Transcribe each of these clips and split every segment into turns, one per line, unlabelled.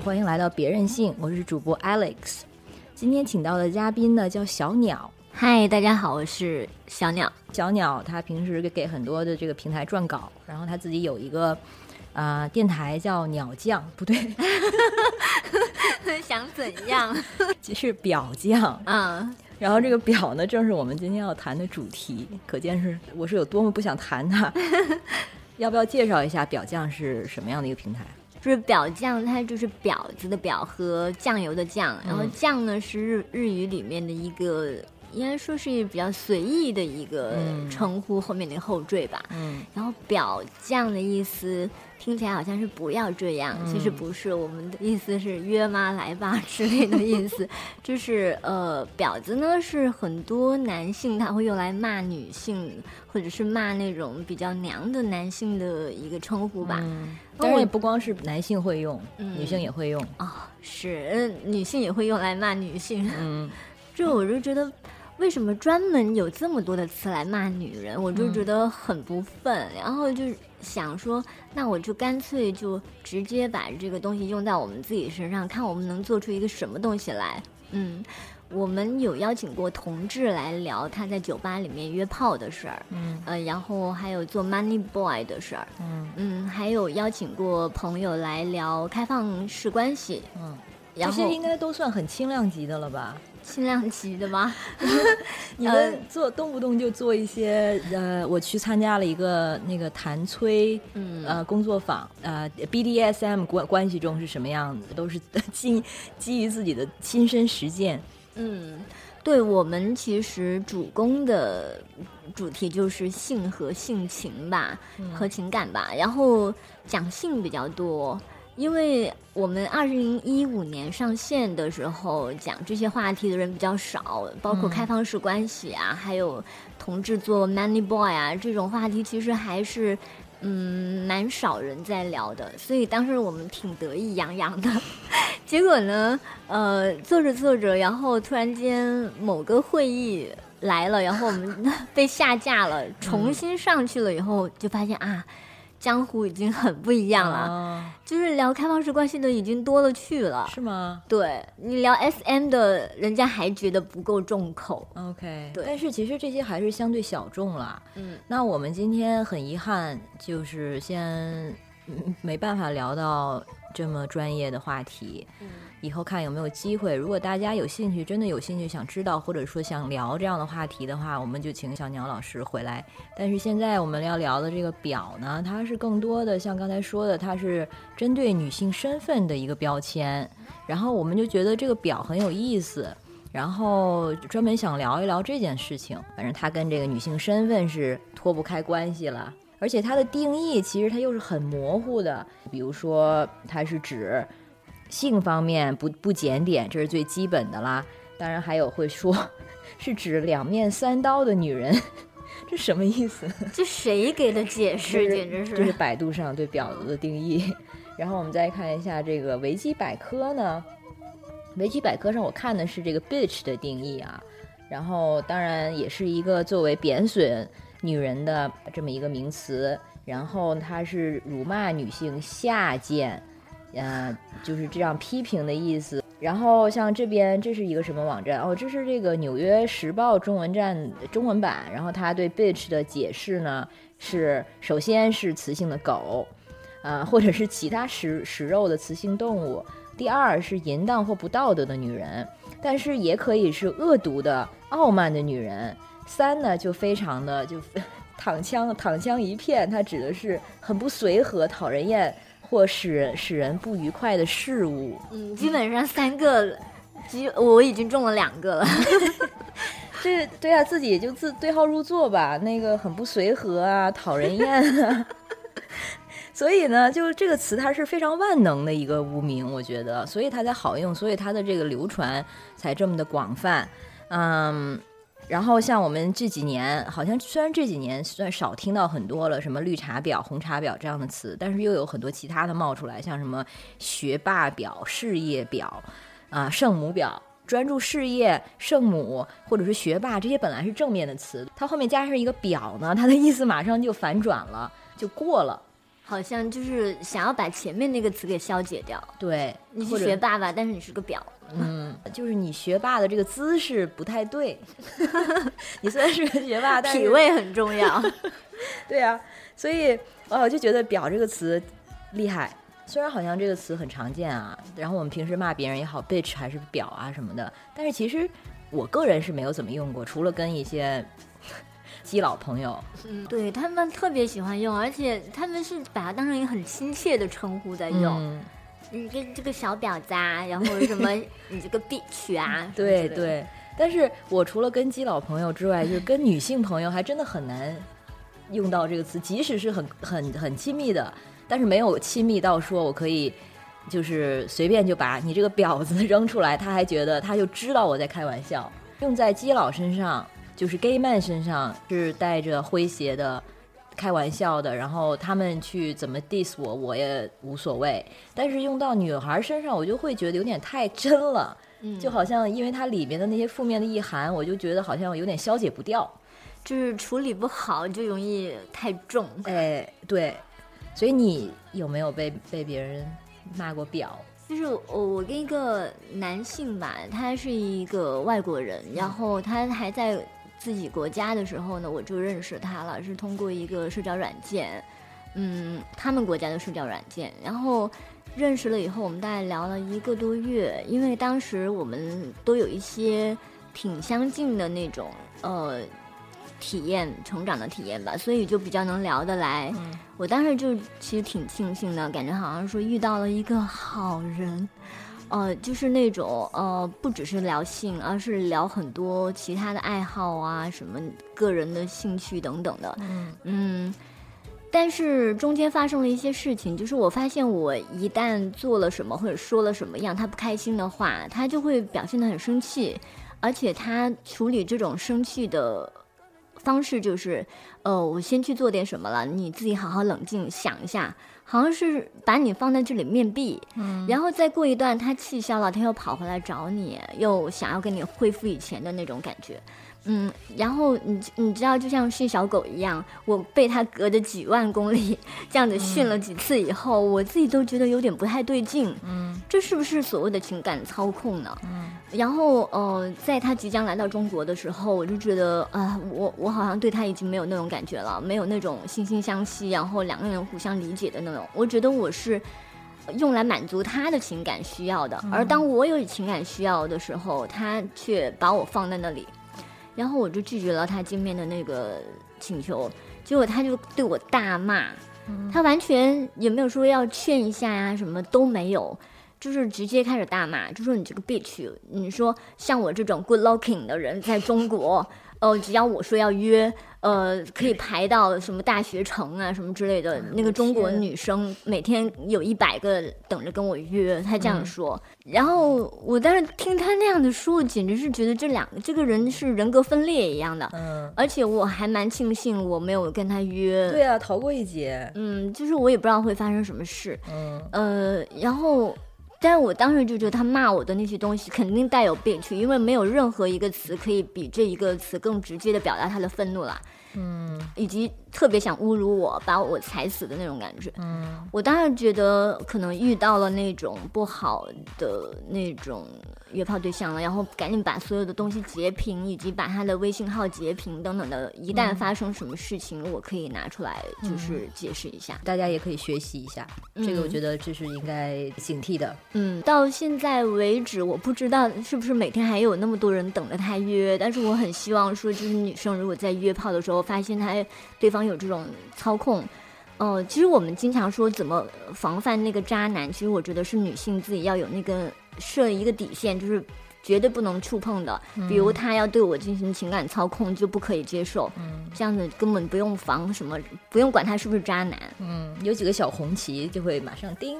欢迎来到别任性，我是主播 Alex。今天请到的嘉宾呢叫小鸟。
嗨，大家好，我是小鸟。
小鸟他平时给很多的这个平台撰稿，然后他自己有一个啊、电台叫鸟酱，不对，
想怎样？
是表酱。
嗯，
然后这个表呢，正是我们今天要谈的主题，可见是我是有多么不想谈它。要不要介绍一下表匠是什么样的一个平台？
就是表酱，它就是婊子的婊和酱油的酱，然后酱呢是日日语里面的一个，应该说是比较随意的一个
嗯
称呼，后面那个后缀吧。
嗯，
然后表酱的意思听起来好像是不要这样，其实不是，我们的意思是约吗来吧之类的意思。就是呃，婊子呢是很多男性他会用来骂女性，或者是骂那种比较娘的男性的一个称呼吧。
当然也不光是男性会用，
嗯
女性也会用。
哦，是，呃女性也会用来骂女性。
嗯，
这我就觉得，为什么专门有这么多的词来骂女人，我就觉得很不忿。然后就想说，那我就干脆就直接把这个东西用在我们自己身上，看我们能做出一个什么东西来。嗯，我们有邀请过同志来聊他在酒吧里面约炮的事儿，
嗯，
呃，然后还有做 money boy 的事儿，
嗯。
嗯，还有邀请过朋友来聊开放式关系，
嗯，
然后
这些应该都算很轻量级的了吧？
轻量级的吗？
你
呃
们做动不动就做一些呃，我去参加了一个那个谭崔
嗯
呃工作坊，呃 BDSM 关关系中是什么样子，都是 基基于自己的亲身实践。
嗯，对我们其实主攻的主题就是性和性情吧，和情感吧，然后讲性比较多。因为我们二零一五年上线的时候，讲这些话题的人比较少，包括
嗯
开放式关系啊，还有同志做 money boy 啊这种话题，其实还是嗯蛮少人在聊的，所以当时我们挺得意洋洋的。结果呢，呃，做着做着，然后突然间某个会议来了，然后我们 被下架了，重新上去了以后，就发现啊，江湖已经很不一样了，
啊，
就是聊开放式关系的已经多了去了。
是吗
对你聊 SM 的，人家还觉得不够重口。
？OK，
对
但是其实这些还是相对小众了。
嗯
那我们今天很遗憾，就是先嗯没办法聊到这么专业的话题。以后看有没有机会，如果大家有兴趣，真的有兴趣想知道，或者说想聊这样的话题的话，我们就请小鸟老师回来。但是现在我们要聊的这个表呢，它是更多的像刚才说的，它是针对女性身份的一个标签。然后我们就觉得这个表很有意思，然后专门想聊一聊这件事情。反正它跟这个女性身份是脱不开关系了。而且它的定义其实它又是很模糊的，比如说它是指性方面不不检点，这是最基本的啦。当然还有会说是指两面三刀的女人，这什么意思？
这谁给的解释？
这
简直是
这是百度上对婊子的定义。然后我们再看一下这个维基百科呢，维基百科上我看的是这个 bitch 的定义啊，然后当然也是一个作为贬损女人的这么一个名词，然后它是辱骂女性下贱，呃，就是这样批评的意思。然后像这边这是一个什么网站？哦，这是这个《纽约时报》中文站中文版。然后它对 bitch 的解释呢是，首先是雌性的狗，啊、或者是其他食食肉的雌性动物。第二是淫荡或不道德的女人，但是也可以是恶毒的、傲慢的女人。三呢就非常的就 躺枪躺枪一片，它指的是很不随和、讨人厌或使人使人不愉快的事物。
嗯，基本上三个，基我已经中了两个了。
这对啊，自己也就自对号入座吧。那个很不随和啊，讨人厌啊。所以呢，就这个词它是非常万能的一个污名，我觉得，所以它才好用，所以它的这个流传才这么的广泛。嗯，然后像我们这几年，好像虽然这几年算少听到很多了，什么绿茶婊、红茶婊这样的词，但是又有很多其他的冒出来，像什么学霸婊、事业婊啊、圣母婊。专注事业、圣母或者是学霸，这些本来是正面的词，它后面加上一个“表”呢，它的意思马上就反转了，就过了。
好像就是想要把前面那个词给消解掉。
对，
你是学霸吧，但是你是个婊。
嗯，就是你学霸的这个姿势不太对。你虽然是个学霸，但是
体位很重要。
对啊，所以呃，我就觉得“表”这个词厉害。虽然好像这个词很常见啊，然后我们平时骂别人也好，bitch 还是表啊什么的，但是其实我个人是没有怎么用过，除了跟一些 基佬朋友。
嗯，对他们特别喜欢用，而且他们是把它当成一个很亲切的称呼在用。
嗯，
你跟这个小婊子啊，然后什么你这个 bitch 啊，
对。对。但是我除了跟基佬朋友之外，就是跟女性朋友还真的很难用到这个词，即使是很很很亲密的，但是没有亲密到说我可以就是随便就把你这个婊子扔出来，他还觉得他就知道我在开玩笑。用在基佬身上，就是 gay man 身上是带着诙谐的。开玩笑的，然后他们去怎么 diss 我，我也无所谓。但是用到女孩身上，我就会觉得有点太真了，
嗯
就好像因为它里面的那些负面的意涵，我就觉得好像有点消解不掉。
就是处理不好就容易太重。
哎，对，所以你有没有被被别人骂过表？
就是我我跟一个男性吧，他是一个外国人，然后他还在自己国家的时候呢，我就认识他了，是通过一个社交软件，嗯，他们国家的社交软件，然后认识了以后，我们大概聊了一个多月，因为当时我们都有一些挺相近的那种呃体验，成长的体验吧，所以就比较能聊得来。我当时就其实挺庆幸的，感觉好像说遇到了一个好人。呃，就是那种呃，不只是聊性，而是聊很多其他的爱好啊，什么个人的兴趣等等的。
嗯
嗯，但是中间发生了一些事情，就是我发现我一旦做了什么或者说了什么样他不开心的话，他就会表现得很生气，而且他处理这种生气的方式就是，呃，我先去做点什么了，你自己好好冷静想一下，好像是把你放在这里面壁，
嗯
然后再过一段他气消了，他又跑回来找你，又想要跟你恢复以前的那种感觉。嗯，然后你你知道，就像训小狗一样，我被他隔着几万公里这样子训了几次以后，我自己都觉得有点不太对劲。
嗯
这是不是所谓的情感操控呢？
嗯
然后呃，在他即将来到中国的时候，我就觉得啊、我我好像对他已经没有那种感觉了，没有那种惺惺相惜，然后两个人互相理解的那种。我觉得我是用来满足他的情感需要的，而当我有情感需要的时候，他却把我放在那里，然后我就拒绝了他见面的那个请求，结果他就对我大骂，他完全也没有说要劝一下呀、什么都没有。就是直接开始大骂，就说你这个 bitch，你说像我这种 good looking 的人在中国，呃，只要我说要约，呃，可以排到什么大学城啊什么之类的，那个中国女生每天有一百个等着跟我约，她这样说。然后我当时听她那样的说，简直是觉得这两个这个人是人格分裂一样的，
嗯，
而且我还蛮庆幸我没有跟她约。
对啊，逃过一劫。
嗯，就是我也不知道会发生什么事，
嗯
呃，然后，但是我当时就觉得他骂我的那些东西肯定带有 bitch，因为没有任何一个词可以比这一个词更直接的表达他的愤怒啦，
嗯。
以及特别想侮辱我，把我踩死的那种感觉。
嗯
我当然觉得可能遇到了那种不好的那种约炮对象了，然后赶紧把所有的东西截屏，以及把他的微信号截屏等等的。一旦发生什么事情，我可以拿出来就是解释一下。
大家也可以学习一下，这个我
嗯
觉得这是应该警惕的。
嗯，到现在为止，我不知道是不是每天还有那么多人等着他约，但是我很希望说，就是女生如果在约炮的时候发现他对方有这种操控，呃，其实我们经常说怎么防范那个渣男，其实我觉得是女性自己要有那个设一个底线，就是绝对不能触碰的，比如他要对我进行情感操控，就不可以接受，
嗯
这样子根本不用防什么，不用管他是不是渣男，
嗯，有几个小红旗就会马上叮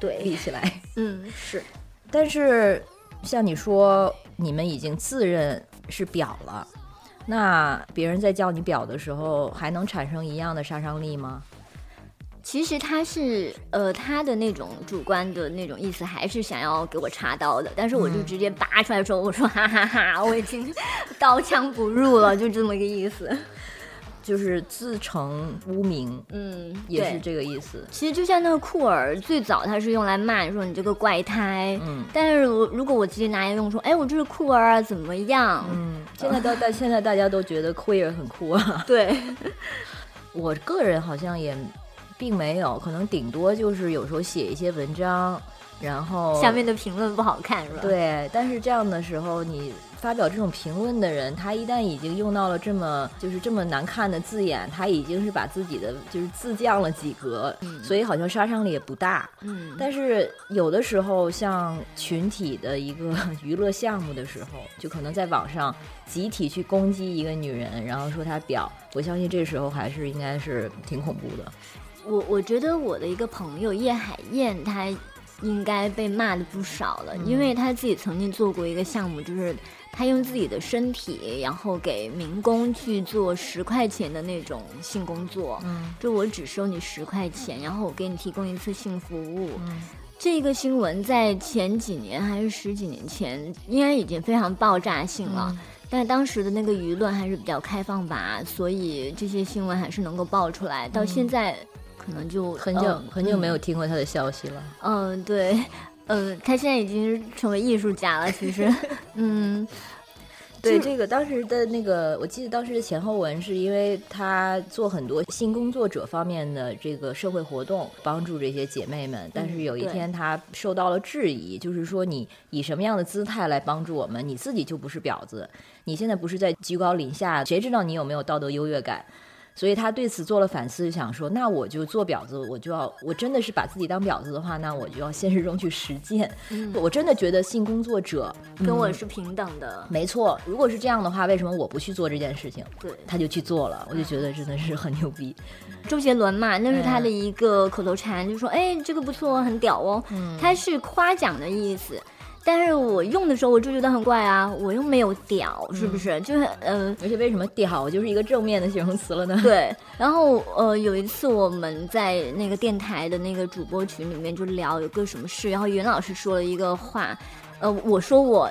对，
立起来。
嗯，是。
但是像你说，你们已经自认是婊了，那别人在叫你表的时候，还能产生一样的杀伤力吗？
其实他是呃，他的那种主观的那种意思，还是想要给我插刀的，但是我就直接拔出来说，我说哈哈哈我已经 刀枪不入了，就这么个意思。
就是自成污名，
嗯，
也是这个意思。
其实就像那个酷儿，最早他是用来骂说你这个怪胎，
嗯
但是我如果我直接拿来用说，哎，我这是酷儿啊，怎么样？
嗯，现在到大现在大家都觉得 queer 很酷啊。
对，
我个人好像也并没有，可能顶多就是有时候写一些文章，然后
下面的评论不好看是吧？，
对，但是这样的时候，你发表这种评论的人，他一旦已经用到了这么就是这么难看的字眼，他已经是把自己的就是自降了几格，所以好像杀伤力也不大。
嗯，
但是有的时候，像群体的一个 娱乐项目的时候，就可能在网上集体去攻击一个女人，然后说她婊，我相信这时候还是应该是挺恐怖的。
我我觉得我的一个朋友叶海燕，她应该被骂的不少了，因为他自己曾经做过一个项目，就是他用自己的身体，然后给民工去做十块钱的那种性工作，
嗯
就我只收你十块钱，然后我给你提供一次性服务。
嗯
这个新闻在前几年还是十几年前，应该已经非常爆炸性了。
嗯
但当时的那个舆论还是比较开放吧，所以这些新闻还是能够爆出来。到现在可能就
很久、
呃
很久没有听过他的消息了。
嗯、对，嗯、他现在已经成为艺术家了。其实，嗯，
对这个当时的那个，我记得当时的前后文是因为他做很多性工作者方面的这个社会活动，帮助这些姐妹们。但是有一天他受到了质疑，就是说你以什么样的姿态来帮助我们？你自己就不是婊子，你现在不是在居高临下，谁知道你有没有道德优越感？所以他对此做了反思，就想说，那我就做婊子，我就要，我真的是把自己当婊子的话，那我就要现实中去实践。我真的觉得性工作者
跟我是平等的。
没错，如果是这样的话，为什么我不去做这件事情？
对，
他就去做了，我就觉得真的是很牛逼。
周杰伦嘛，那是他的一个口头禅，就说：“哎，这个不错，很屌哦。他是夸奖的意思。但是我用的时候我就觉得很怪啊，我又没有屌，是不是？就是呃，
而且为什么屌就是一个正面的形容词了呢？
对。然后呃，有一次我们在那个电台的那个主播群里面就聊有个什么事，然后袁老师说了一个话，呃，我说我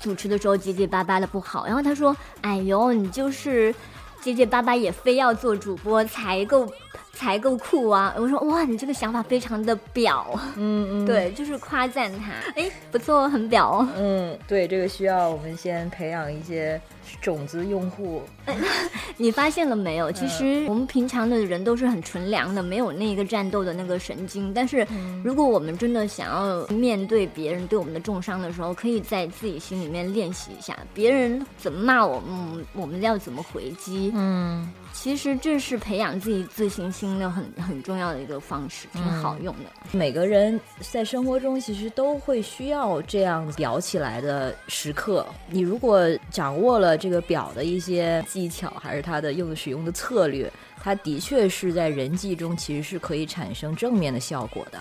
主持的时候结结巴巴的不好，然后他说：“哎呦，你就是结结巴巴也非要做主播才够才够酷啊！”我说：“哇，你这个想法非常的表。”
嗯嗯，
对，就是夸赞他，哎，不错，很表哦。
嗯，对，这个需要我们先培养一些种子用户。
你发现了没有？其实我们平常的人都是很纯良的，没有那个战斗的那个神经。但是，如果我们真的想要面对别人对我们的重伤的时候，可以在自己心里面练习一下，别人怎么骂我们，我们要怎么回击。
嗯，
其实这是培养自己自信心的很很重要的一个方式，挺好用的。
每个人在生活中其实都会需要这样表起来的时刻。你如果掌握了这个表的一些技巧，还是它的用使用的策略，它的确是在人际中其实是可以产生正面的效果的。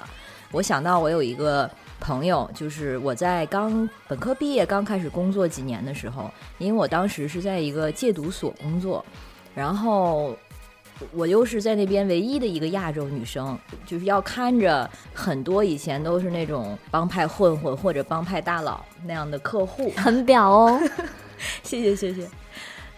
我想到我有一个朋友，就是我在刚本科毕业、刚开始工作几年的时候，因为我当时是在一个戒毒所工作，然后我又是在那边唯一的一个亚洲女生，就是要看着很多以前都是那种帮派混混或者帮派大佬那样的客户。
很表哦，
谢谢谢谢。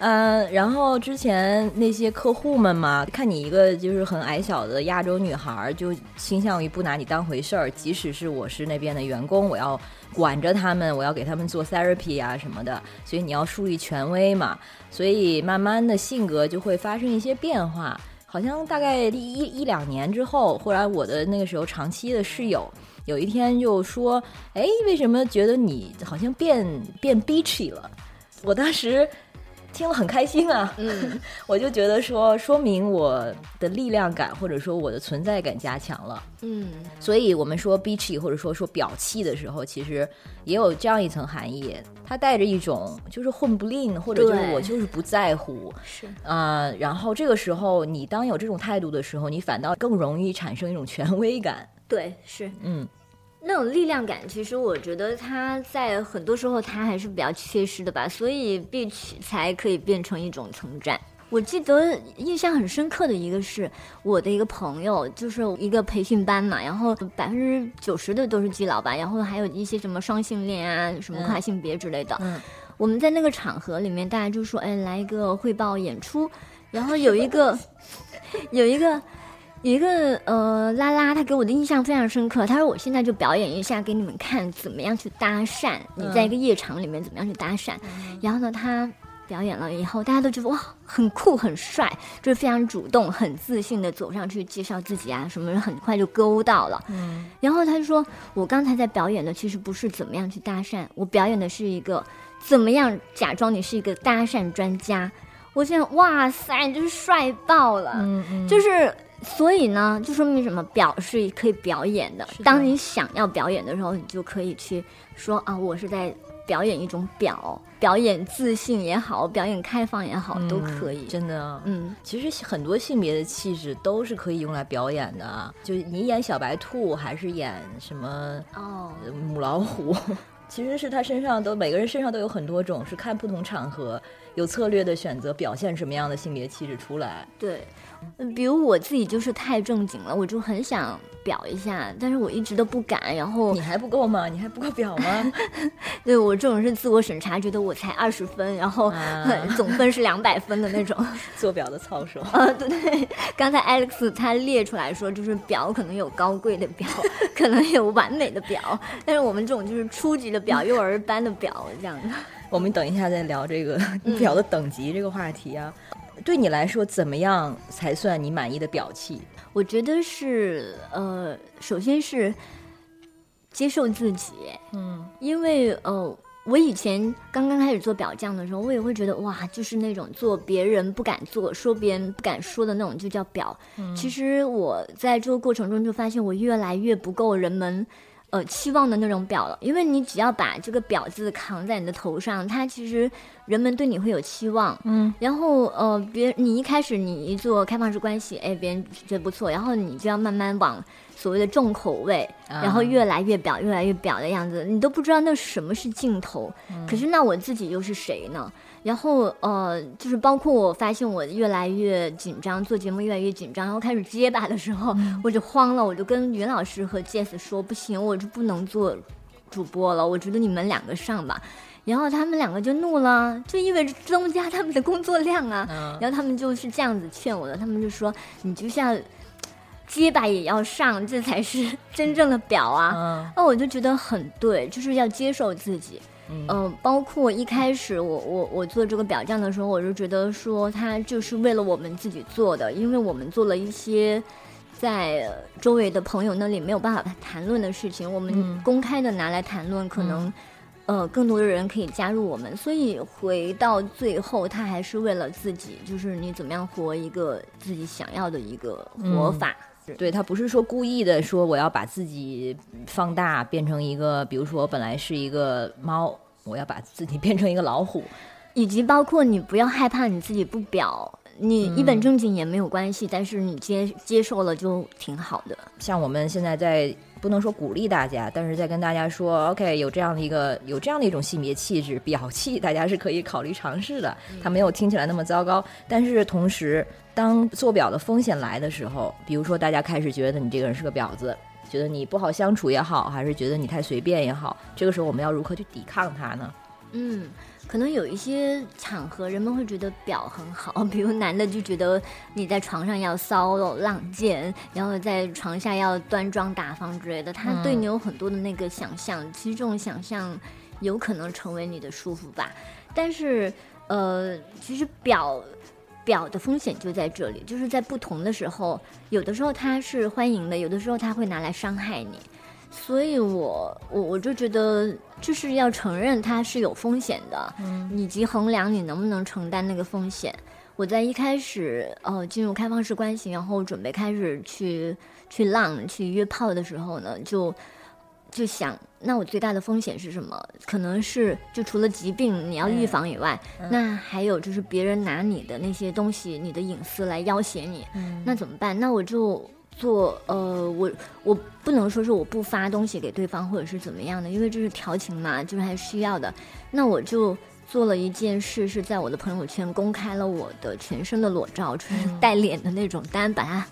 嗯，然后之前那些客户们嘛，看你一个就是很矮小的亚洲女孩儿，就倾向于不拿你当回事儿。即使是我是那边的员工，我要管着他们，我要给他们做 therapy 啊什么的，所以你要树立权威嘛。所以慢慢的性格就会发生一些变化。好像大概一一两年之后，后来我的那个时候长期的室友有一天就说：“哎，为什么觉得你好像变变 bitchy 了？”我当时听了很开心啊，
嗯，
我就觉得说，说明我的力量感或者说我的存在感加强了。
嗯，
所以我们说 bitchy 或者说说表气的时候，其实也有这样一层含义，它带着一种就是混不吝，或者就是我就是不在乎。
是，
啊、然后这个时候，你当有这种态度的时候，你反倒更容易产生一种权威感。
对，是。
嗯，
那种力量感，其实我觉得他在很多时候他还是比较缺失的吧，所以 bitch 才可以变成一种存在。我记得印象很深刻的一个是我的一个朋友，就是一个培训班嘛，然后百分之九十的都是基佬吧，然后还有一些什么双性恋啊、什么跨性别之类的。
嗯
我们在那个场合里面，大家就说，哎，来一个汇报演出。然后有一个 有一个有一个呃拉拉，他给我的印象非常深刻。他说我现在就表演一下给你们看，怎么样去搭讪？你在一个夜场里面怎么样去搭讪？然后呢，他。表演了以后，大家都觉得哇，很酷很帅，就是非常主动、很自信的走上去介绍自己啊，什么人很快就勾到了。嗯，然后他就说：“我刚才在表演的其实不是怎么样去搭讪，我表演的是一个怎么样假装你是一个搭讪专家。”我现在哇塞，就是帅爆了。就是所以呢，就说明什么？表是可以表演的。当你想要表演的时候，你就可以去说啊，我是在。表演一种表，表演自信也好，表演开放也好，都可以。
真的，嗯，其实很多性别的气质都是可以用来表演的。就你演小白兔，还是演什么哦母老虎，其实是他身上都每个人身上都有很多种，是看不同场合有策略的选择表现什么样的性别气质出来。
对。比如我自己就是太正经了，我就很想表一下，但是我一直都不敢。然后
你还不够吗？你还不够表吗？
对我这种是自我审查，觉得我才二十分，然后总分是两百分的那种
做表的操守
啊。对对，刚才 Alex 他列出来说，就是表可能有高贵的表，可能有完美的表，但是我们这种就是初级的表，幼儿班的表这样的。
我们等一下再聊这个 表的等级这个话题啊。对你来说，怎么样才算你满意的表器？
我觉得是，呃，首先是接受自己，嗯，因为呃，我以前刚刚开始做表匠的时候，我也会觉得哇，就是那种做别人不敢做、说别人不敢说的那种，就叫表。其实我在这个过程中就发现，我越来越不够人们。呃，期望的那种表了，因为你只要把这个表字扛在你的头上，它其实人们对你会有期望，嗯，然后呃，别你一开始你一做开放式关系，哎，别人觉得不错，然后你就要慢慢往所谓的重口味，然后越来越表，越来越表的样子，你都不知道那什么是尽头。可是那我自己又是谁呢？然后呃，就是包括我发现我越来越紧张，做节目越来越紧张，然后开始结巴的时候，我就慌了，我就跟云老师和 Jess 说，不行，我就不能做主播了，我觉得你们两个上吧。然后他们两个就怒了，就意味着增加他们的工作量啊。然后他们就是这样子劝我的，他们就说，你就像结巴也要上，这才是 真正的表啊。那我就觉得很对，就是要接受自己。嗯，包括一开始我我我做这个表匠的时候，我就觉得说他就是为了我们自己做的，因为我们做了一些在周围的朋友那里没有办法谈论的事情，我们公开的拿来谈论，可能呃更多的人可以加入我们，所以回到最后，他还是为了自己，就是你怎么样活一个自己想要的一个活法。
对他不是说故意的，说我要把自己放大变成一个，比如说我本来是一个猫，我要把自己变成一个老虎，
以及包括你不要害怕你自己不表，你一本正经也没有关系，但是你接接受了就挺好的。
像我们现在在。不能说鼓励大家，但是在跟大家说，OK，有这样的一个有这样的一种性别气质表气，大家是可以考虑尝试的。它没有听起来那么糟糕，但是同时，当做表的风险来的时候，比如说大家开始觉得你这个人是个婊子，觉得你不好相处也好，还是觉得你太随便也好，这个时候我们要如何去抵抗它呢？
嗯。可能有一些场合，人们会觉得表很好，比如男的就觉得你在床上要骚浪贱，然后在床下要端庄大方之类的，他对你有很多的那个想象。其实这种想象有可能成为你的束缚吧。但是，呃，其实表表的风险就在这里，就是在不同的时候，有的时候他是欢迎的，有的时候他会拿来伤害你。所以，我我我就觉得，就是要承认它是有风险的，嗯以及衡量你能不能承担那个风险。我在一开始，呃，进入开放式关系，然后准备开始去去浪、去约炮的时候呢，就就想，那我最大的风险是什么？可能是就除了疾病你要预防以外，那还有就是别人拿你的那些东西、你的隐私来要挟你，那怎么办？那我就。做呃，我我不能说是我不发东西给对方或者是怎么样的，因为这是调情嘛，就是还需要的。那我就做了一件事，是在我的朋友圈公开了我的全身的裸照，就是带脸的那种，当然把它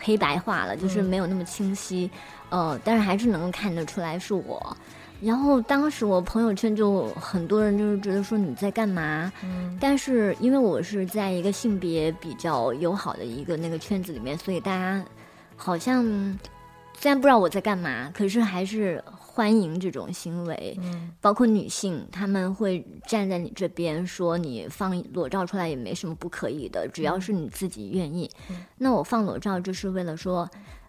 黑白化了，就是没有那么清晰。呃，但是还是能够看得出来是我。然后当时我朋友圈就很多人就是觉得说你在干嘛？
嗯
但是因为我是在一个性别比较友好的一个那个圈子里面，所以大家好像虽然不知道我在干嘛，可是还是欢迎这种行为。
嗯
包括女性，她们会站在你这边，说你放裸照出来也没什么不可以的，只要是你自己愿意。那我放裸照就是为了说，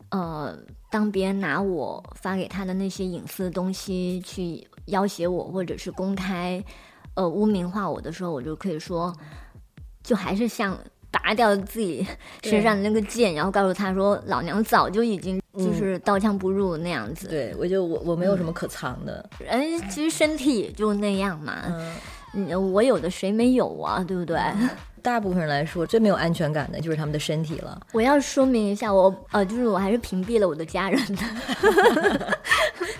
呃，当别人拿我发给他的那些隐私的东西去要挟我，或者是公开呃污名化我的时候，我就可以说，就还是像。拔掉自己身上的那个剑，然后告诉他说：“老娘早就已经就是刀枪不入那样子。
对我就我我没有什么可藏的，
哎，其实身体就那样嘛。
嗯，
嗯，我有的谁没有啊？对不对？
大部分人来说最没有安全感的就是他们的身体了。
我要说明一下，我呃，就是我还是屏蔽了我的家人的。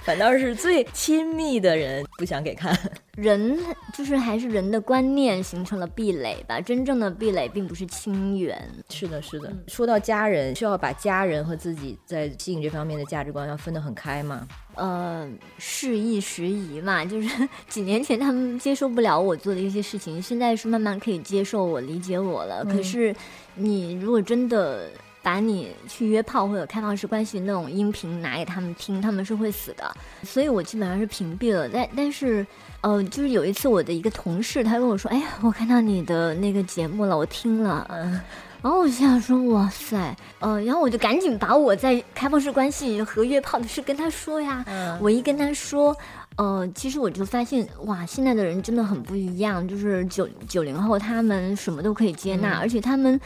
反倒是最亲密的人不想给看。
人就是还是人的观念形成了壁垒吧，真正的壁垒并不是亲缘。
是的，是的。说到家人，需要把家人和自己在性这方面的价值观要分得很开嘛。
呃，事易时宜嘛，就是几年前他们接受不了我做的一些事情，现在是慢慢可以接受我、理解我了。可是，你如果真的把你去约炮或者开放式关系那种音频拿给他们听，他们是会死的。所以我基本上是屏蔽了。但但是，呃，就是有一次我的一个同事他跟我说：“哎呀，我看到你的那个节目了，我听了。”
嗯，
然后我就想说：“哇塞，呃，然后我就赶紧把我在开放式关系和约炮的事跟他说呀。
嗯
我一跟他说，呃，其实我就发现，哇，现在的人真的很不一样，就是九九零后他们什么都可以接纳，而且他们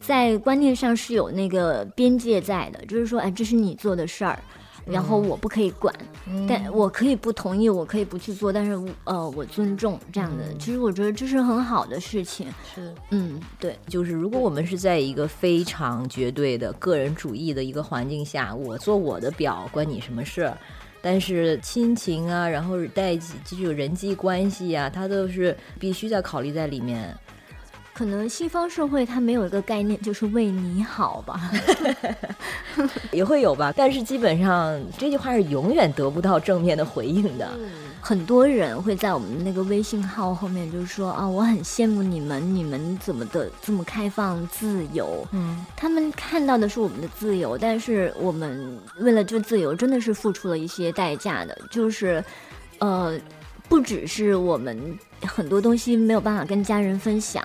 在观念上是有那个边界在的，就是说，哎，这是你做的事儿。然后我不可以管，但我可以不同意，我可以不去做，但是呃，我尊重这样的。其实我觉得这是很好的事情。
是。
嗯，对。
就是如果我们是在一个非常绝对的个人主义的一个环境下，我做我的表，关你什么事儿？但是亲情啊，然后带几这种人际关系啊，它都是必须在考虑在里面。
可能西方社会它没有一个概念，就是为你好吧
也会有吧。但是基本上这句话是永远得不到正面的回应的。
很多人会在我们那个微信号后面就说啊，我很羡慕你们，你们怎么的这么开放自由？
嗯，
他们看到的是我们的自由，但是我们为了这自由真的是付出了一些代价的，就是，呃，不只是我们很多东西没有办法跟家人分享，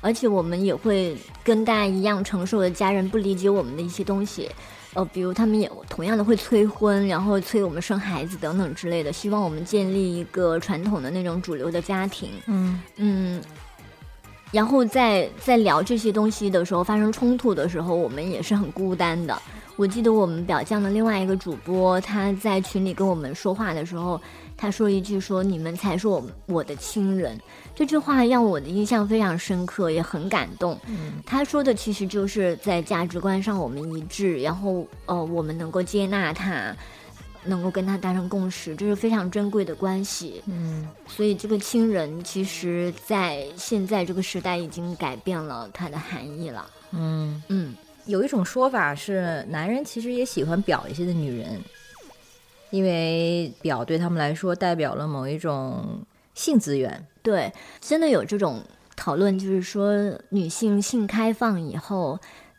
而且我们也会跟大家一样承受着家人不理解我们的一些东西。呃，比如他们也同样的会催婚，然后催我们生孩子等等之类的，希望我们建立一个传统的那种主流的家庭。
嗯
嗯，然后在在聊这些东西的时候发生冲突的时候，我们也是很孤单的。我记得我们表酱的另外一个主播，他在群里跟我们说话的时候，他说一句说：“你们才是我我的亲人。”这句话让我的印象非常深刻，也很感动。
嗯
他说的其实就是在价值观上我们一致，然后呃，我们能够接纳他，能够跟他达成共识，这是非常珍贵的关系。
嗯
所以这个亲人，其实在现在这个时代已经改变了它的含义了。
嗯，
嗯，
有一种说法是，男人其实也喜欢表一些的女人，因为表对他们来说代表了某一种性资源。
对，真的有这种讨论，就是说女性性开放以后。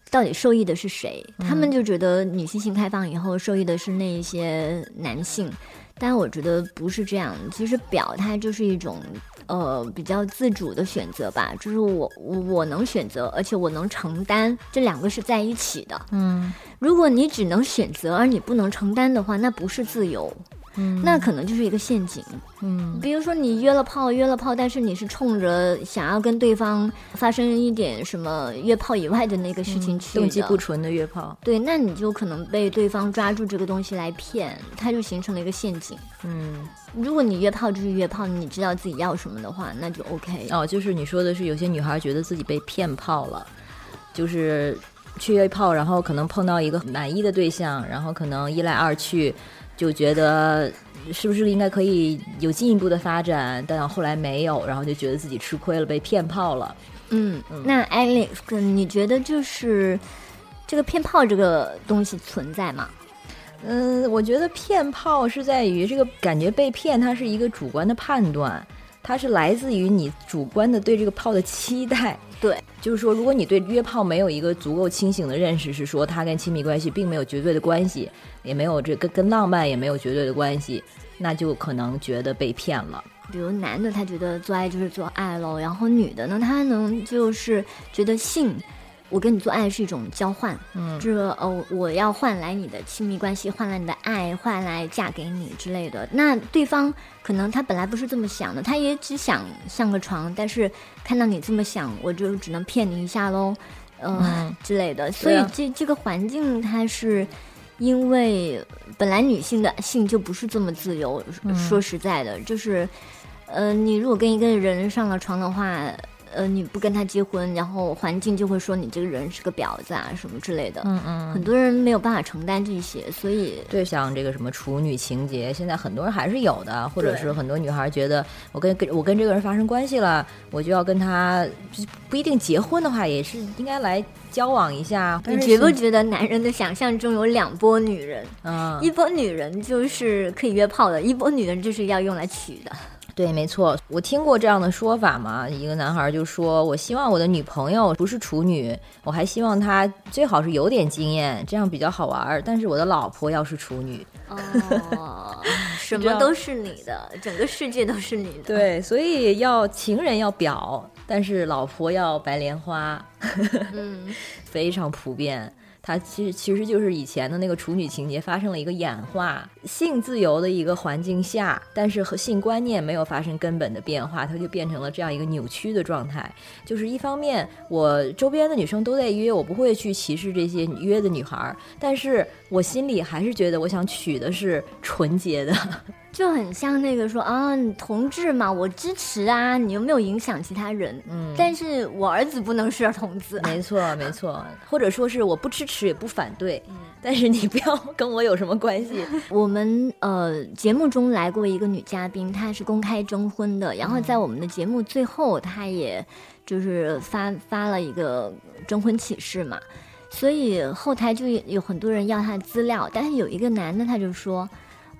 到底受益的是谁？他们就觉得女性性开放以后受益的是那一些男性，但我觉得不是这样。其实表它就是一种呃比较自主的选择吧，就是我我能选择，而且我能承担，这两个是在一起的。
嗯
如果你只能选择而你不能承担的话，那不是自由，
嗯
那可能就是一个陷阱。
嗯
比如说你约了炮，约了炮，但是你是冲着想要跟对方发生一点什么约炮以外的那个事情去的，
动机不纯的约炮。
对，那你就可能被对方抓住这个东西来骗，它就形成了一个陷阱。
嗯
如果你约炮就是约炮，你知道自己要什么的话，那就 OK。
哦，就是你说的是有些女孩觉得自己被骗炮了，就是去约炮，然后可能碰到一个满意的对象，然后可能一来二去就觉得是不是应该可以有进一步的发展，但后来没有，然后就觉得自己吃亏了，被骗炮了。
嗯，那 Alex，你觉得就是这个骗炮这个东西存在吗？
嗯，我觉得骗炮是在于这个感觉被骗，它是一个主观的判断，它是来自于你主观的对这个炮的期待。
对，
就是说，如果你对约炮没有一个足够清醒的认识，是说它跟亲密关系并没有绝对的关系，也没有这跟跟浪漫也没有绝对的关系，那就可能觉得被骗了。
比如男的他觉得做爱就是做爱喽，然后女的呢，她能就是觉得性。我跟你做爱是一种交换，
嗯，
这个哦，我要换来你的亲密关系，换来你的爱，换来嫁给你之类的。那对方可能他本来不是这么想的，他也只想上个床，但是看到你这么想，我就只能骗你一下喽，嗯之类的。所以这这个环境，它是因为本来女性的性就不是这么自由。说实在的，就是，呃，你如果跟一个人上了床的话。呃，你不跟他结婚，然后环境就会说你这个人是个婊子啊，什么之类的。
嗯嗯，
很多人没有办法承担这些，所以
对像这个什么处女情节，现在很多人还是有的，或者是很多女孩觉得我跟跟我跟这个人发生关系了，我就要跟他不一定结婚的话，也是应该来交往一下。
你觉不觉得男人的想象中有两波女人？
嗯，
一波女人就是可以约炮的，一波女人就是要用来娶的。
对，没错，我听过这样的说法嘛。一个男孩就说：“我希望我的女朋友不是处女，我还希望她最好是有点经验，这样比较好玩。但是我的老婆要是处女，
哦，什么都是你的，整个世界都是你的。
对，所以要情人要表，但是老婆要白莲花，
嗯，
非常普遍。”它其实其实就是以前的那个处女情节发生了一个演化，性自由的一个环境下，但是和性观念没有发生根本的变化，它就变成了这样一个扭曲的状态。就是一方面，我周边的女生都在约，我不会去歧视这些约的女孩，但是我心里还是觉得我想娶的是纯洁的。
就很像那个说啊，同志嘛，我支持啊，你又没有影响其他人，
嗯，
但是我儿子不能是同志，
没错 没错，或者说是我不支持也不反对，嗯。但是你不要跟我有什么关系。
我们呃节目中来过一个女嘉宾，她是公开征婚的，然后在我们的节目最后，她也就是发发了一个征婚启事嘛，所以后台就有很多人要她的资料，但是有一个男的他就说。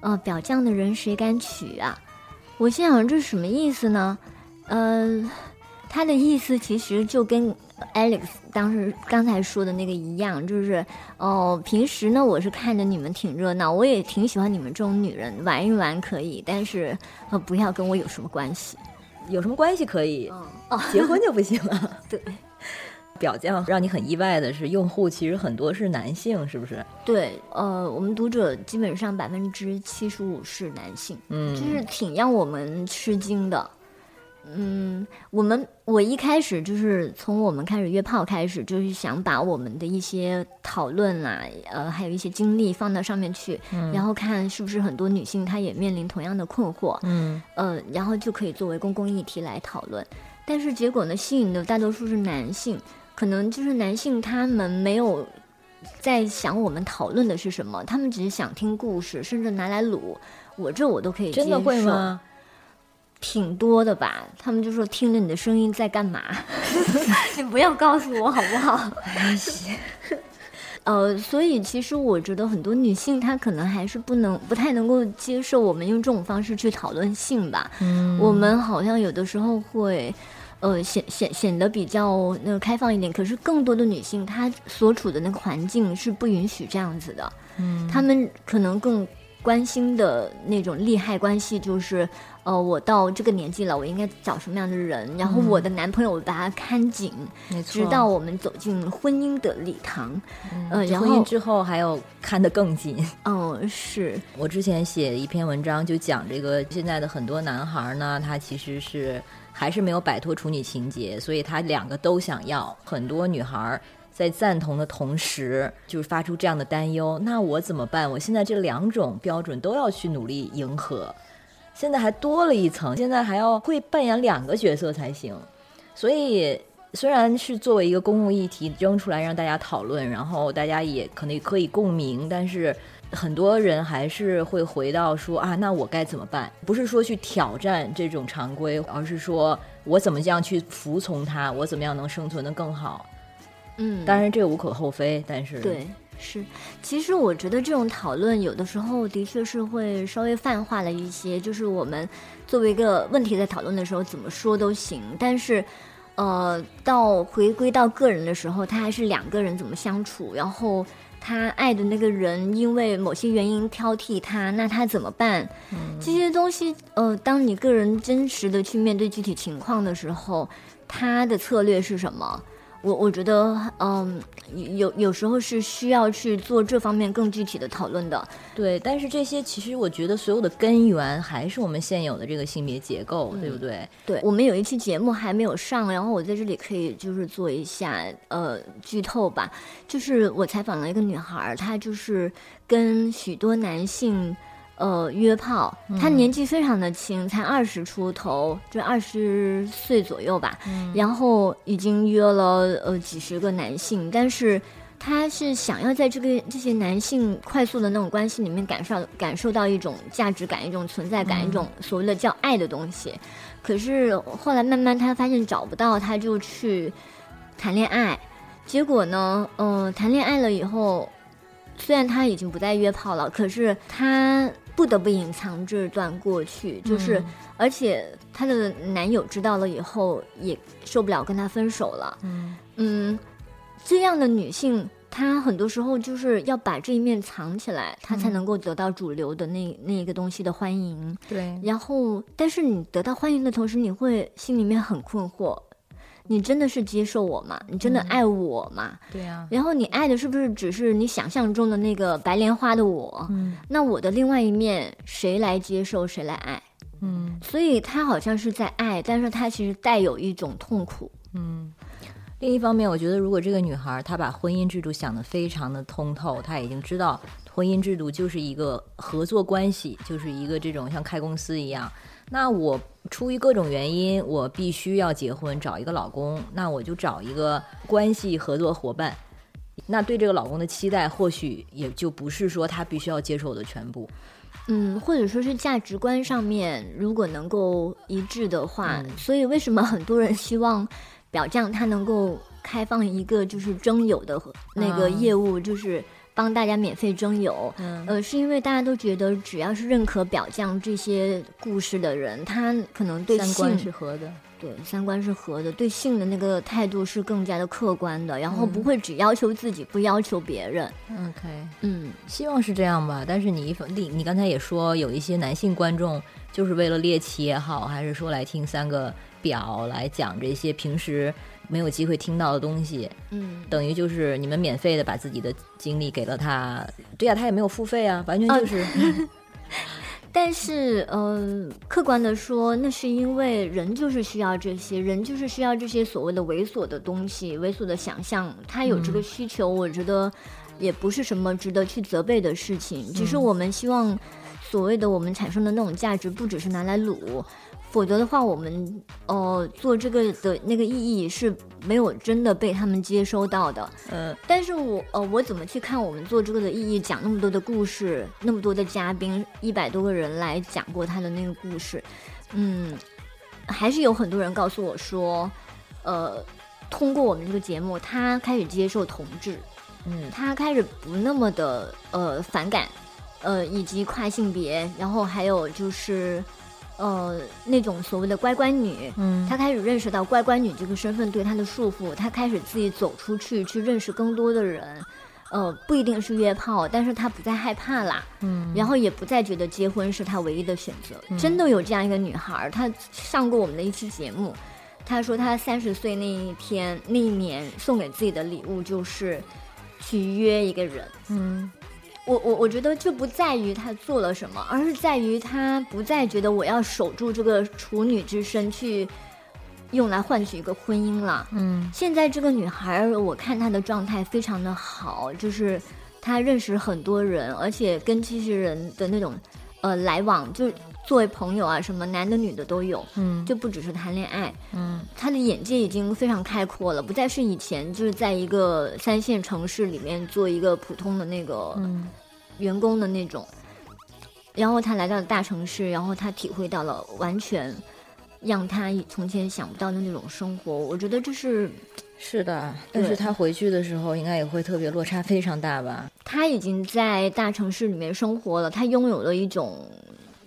呃，表匠的人谁敢娶啊？我心想这是什么意思呢？呃，他的意思其实就跟 Alex 当时刚才说的那个一样，就是哦，平时呢我是看着你们挺热闹，我也挺喜欢你们这种女人玩一玩可以，但是呃不要跟我有什么关系，
有什么关系可以，
哦，
结婚就不行了，
对。
表匠让你很意外的是，用户其实很多是男性，是不是？
对，呃，我们读者基本上百分之七十五是男性，
嗯，
就是挺让我们吃惊的。嗯，我们我一开始就是从我们开始约炮开始，就是想把我们的一些讨论啦，呃，还有一些经历放到上面去，然后看是不是很多女性她也面临同样的困惑，
嗯，
呃，然后就可以作为公共议题来讨论。但是结果呢，吸引的大多数是男性。可能就是男性，他们没有在想我们讨论的是什么，他们只是想听故事，甚至拿来撸我这我都可以
真的会吗？
挺多的吧，他们就说听着你的声音在干嘛？你不要告诉我好不好？呃，所以其实我觉得很多女性她可能还是不能不太能够接受我们用这种方式去讨论性吧。
嗯，
我们好像有的时候会。呃，显显显得比较那个开放一点，可是更多的女性她所处的那个环境是不允许这样子的。
嗯，
她们可能更关心的那种利害关系就是，呃，我到这个年纪了，我应该找什么样的人？然后我的男朋友我把他看紧，
没错，
直到我们走进婚姻的礼堂。呃，然后
婚姻之后还要看得更紧。
嗯，是
我之前写一篇文章就讲这个，现在的很多男孩呢，他其实是。还是没有摆脱处女情节，所以他两个都想要。很多女孩在赞同的同时，就是发出这样的担忧：那我怎么办？我现在这两种标准都要去努力迎合，现在还多了一层，现在还要会扮演两个角色才行。所以，虽然是作为一个公共议题扔出来让大家讨论，然后大家也可能可以共鸣，但是。很多人还是会回到说啊，那我该怎么办？不是说去挑战这种常规，而是说我怎么样去服从它，我怎么样能生存的更好？
嗯，
当然这个无可厚非，但是
对，是，其实我觉得这种讨论有的时候的确是会稍微泛化了一些，就是我们作为一个问题在讨论的时候怎么说都行，但是，呃，到回归到个人的时候，他还是两个人怎么相处，然后他爱的那个人因为某些原因挑剔他，那他怎么办？这些东西，呃，当你个人真实的去面对具体情况的时候，他的策略是什么？我我觉得，嗯，有有时候是需要去做这方面更具体的讨论的。
对，但是这些其实我觉得所有的根源还是我们现有的这个性别结构，对不对？
对，我们有一期节目还没有上，然后我在这里可以就是做一下呃剧透吧，就是我采访了一个女孩，她就是跟许多男性。呃，约炮，他年纪非常的轻，才二十出头，就二十岁左右吧。然后已经约了呃几十个男性，但是他是想要在这个这些男性快速的那种关系里面感受感受到一种价值感、一种存在感、一种所谓的叫爱的东西。可是后来慢慢他发现找不到，他就去谈恋爱。结果呢，嗯，谈恋爱了以后，虽然他已经不再约炮了，可是他。不得不隐藏这段过去，就是，而且她的男友知道了以后也受不了，跟她分手了。嗯嗯，这样的女性，她很多时候就是要把这一面藏起来，她才能够得到主流的那那个东西的欢迎。
对，
然后，但是你得到欢迎的同时，你会心里面很困惑。你真的是接受我吗？你真的爱我吗？
对呀。
然后你爱的是不是只是你想象中的那个白莲花的我？嗯。那我的另外一面，谁来接受，谁来爱？嗯。所以他好像是在爱，但是他其实带有一种痛苦。
嗯。另一方面，我觉得如果这个女孩她把婚姻制度想得非常的通透，她已经知道婚姻制度就是一个合作关系，就是一个这种像开公司一样。那我出于各种原因，我必须要结婚，找一个老公，那我就找一个关系合作伙伴。那对这个老公的期待，或许也就不是说他必须要接受我的全部。
嗯，或者说是价值观上面如果能够一致的话，所以为什么很多人希望表匠他能够开放一个就是征友的那个业务，就是。帮大家免费征友，呃，是因为大家都觉得只要是认可表匠这些故事的人，他可能对
三观是合的，
对三观是合的，对性的那个态度是更加的客观的，然后不会只要求自己，不要求别人。
OK，
嗯，
希望是这样吧。但是你一你你刚才也说有一些男性观众就是为了猎奇也好，还是说来听三个表来讲这些平时。没有机会听到的东西，
嗯，
等于就是你们免费的把自己的经历给了他，对呀，他也没有付费啊，完全就是。
但是，呃，客观的说，那是因为人就是需要这些，人就是需要这些所谓的猥琐的东西，猥琐的想象，他有这个需求，我觉得也不是什么值得去责备的事情，只是我们希望所谓的我们产生的那种价值，不只是拿来撸。否则的话，我们呃做这个的那个意义是没有真的被他们接收到的。
嗯，
但是我呃我怎么去看我们做这个的意义？讲那么多的故事，那么多的嘉宾，一百多个人来讲过他的那个故事，嗯，还是有很多人告诉我说，呃，通过我们这个节目，他开始接受同志，
嗯，
他开始不那么的呃反感，呃，以及跨性别，然后还有就是。呃，那种所谓的乖乖女，
嗯，
她开始认识到乖乖女这个身份对她的束缚，她开始自己走出去，去认识更多的人，呃，不一定是约炮，但是她不再害怕啦，
嗯，
然后也不再觉得结婚是她唯一的选择。真的有这样一个女孩，她上过我们的一期节目，她说她三十岁那一天那一年送给自己的礼物就是去约一个人，
嗯。
我我我觉得这不在于他做了什么，而是在于他不再觉得我要守住这个处女之身去用来换取一个婚姻了。
嗯，
现在这个女孩，我看她的状态非常的好，就是她认识很多人，而且跟这些人的那种呃来往，就作为朋友啊，什么男的女的都有。
嗯，
就不只是谈恋爱。
嗯，
他的眼界已经非常开阔了，不再是以前就是在一个三线城市里面做一个普通的那个。
嗯。
员工的那种，然后他来到了大城市，然后他体会到了完全让他从前想不到的那种生活。我觉得这是
是的，但是他回去的时候应该也会特别落差非常大吧？
他已经在大城市里面生活了，他拥有了一种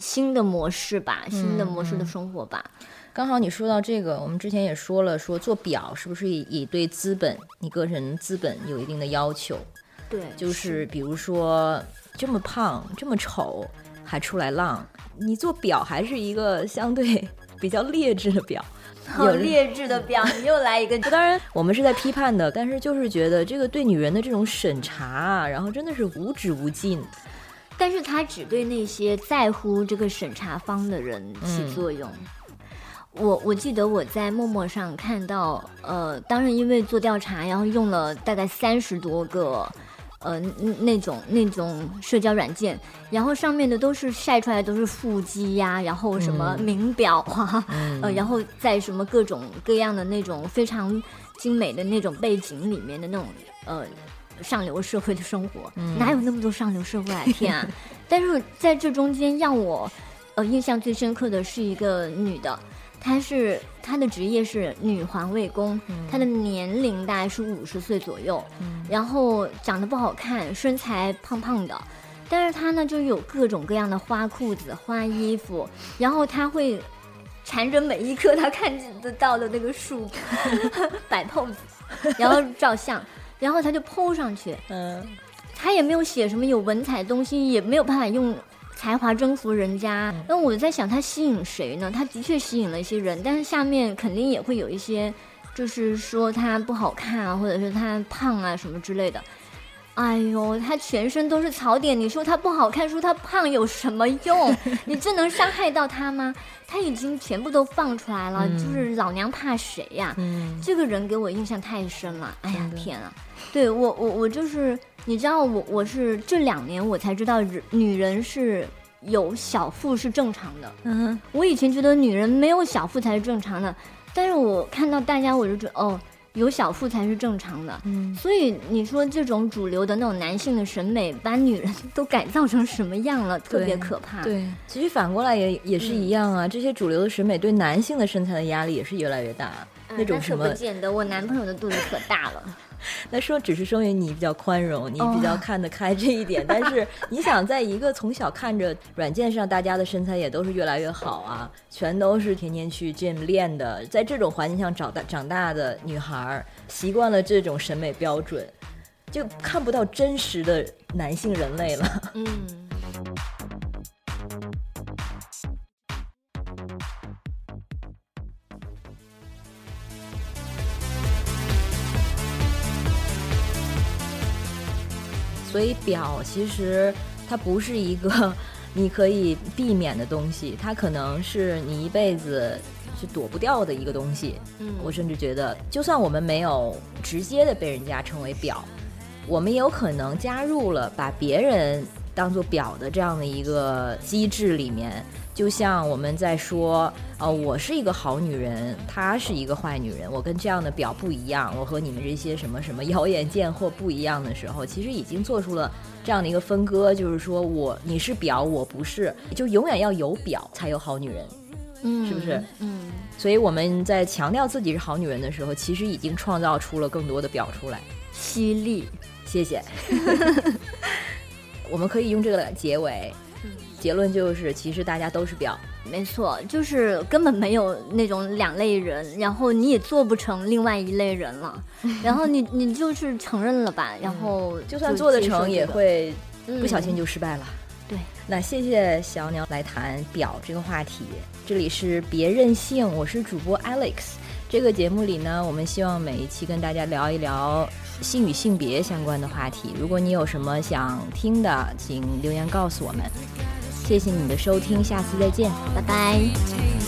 新的模式吧，新的模式的生活吧。
刚好你说到这个，我们之前也说了，说做表是不是也对资本，你个人资本有一定的要求？
对，
就是比如说这么胖、这么丑还出来浪，你做表还是一个相对比较劣质的表，
有劣质的表，你又来一个。
当然，我们是在批判的，但是就是觉得这个对女人的这种审查，然后真的是无止无尽。
但是他只对那些在乎这个审查方的人起作用。我我记得我在陌陌上看到，呃，当时因为做调查，然后用了大概三十多个，呃，那种那种社交软件，然后上面的都是晒出来都是腹肌呀，然后什么名表啊，呃，然后在什么各种各样的那种非常精美的那种背景里面的那种呃上流社会的生活，哪有那么多上流社会啊？天啊！但是在这中间让我呃印象最深刻的是一个女的。她是她的职业是女环卫工，她的年龄大概是五十岁左右，然后长得不好看，身材胖胖的，但是她呢就有各种各样的花裤子、花衣服，然后她会缠着每一棵她看得到的那个树 摆 pose，然后照相，然后他就 PO 上去，嗯，他也没有写什么有文采的东西，也没有办法用。才华征服人家，那我在想他吸引谁呢？他的确吸引了一些人，但是下面肯定也会有一些，就是说他不好看啊，或者是他胖啊什么之类的。哎呦，他全身都是槽点，你说他不好看，说他胖有什么用？你这能伤害到他吗？他已经全部都放出来了，就是老娘怕谁呀？这个人给我印象太深了。哎呀天啊！对我我我就是。你知道我我是这两年我才知道女人是有小腹是正常的。嗯，我以前觉得女人没有小腹才是正常的，但是我看到大家我就觉得哦，有小腹才是正常的。嗯，所以你说这种主流的那种男性的审美，把女人都改造成什么样了？特别可怕。
对，其实反过来也也是一样啊。这些主流的审美对男性的身材的压力也是越来越大。那种什么？
不见得，我男朋友的肚子可大了。
那说只是说明你比较宽容，你比较看得开这一点。但是 你想，在一个从小看着软件上大家的身材也都是越来越好啊，全都是天天去 gym 练的，在这种环境下长大长大的女孩，习惯了这种审美标准，就看不到真实的男性人类了。嗯。所以表其实它不是一个 你可以避免的东西，它可能是你一辈子是躲不掉的一个东西。嗯，我甚至觉得，就算我们没有直接的被人家称为表，我们也有可能加入了把别人当做表的这样的一个机制里面。就像我们在说，呃，我是一个好女人，她是一个坏女人，我跟这样的表不一样，我和你们这些什么什么妖艳贱货不一样的时候，其实已经做出了这样的一个分割，就是说我你是表，我不是，就永远要有表才有好女人，嗯，是不是？嗯，所以我们在强调自己是好女人的时候，其实已经创造出了更多的表出来。
犀利，
谢谢。我们可以用这个来结尾。结论就是，其实大家都是表，
没错，就是根本没有那种两类人，然后你也做不成另外一类人了，然后你 你就是承认了吧，然后
就算做得成，也会不小心就失败了。
对，
那谢谢小鸟来谈表这个话题，这里是别任性，我是主播 Alex。这个节目里呢，我们希望每一期跟大家聊一聊性与性别相关的话题。如果你有什么想听的，请留言告诉我们。谢谢你的收听，下次再见，
拜拜。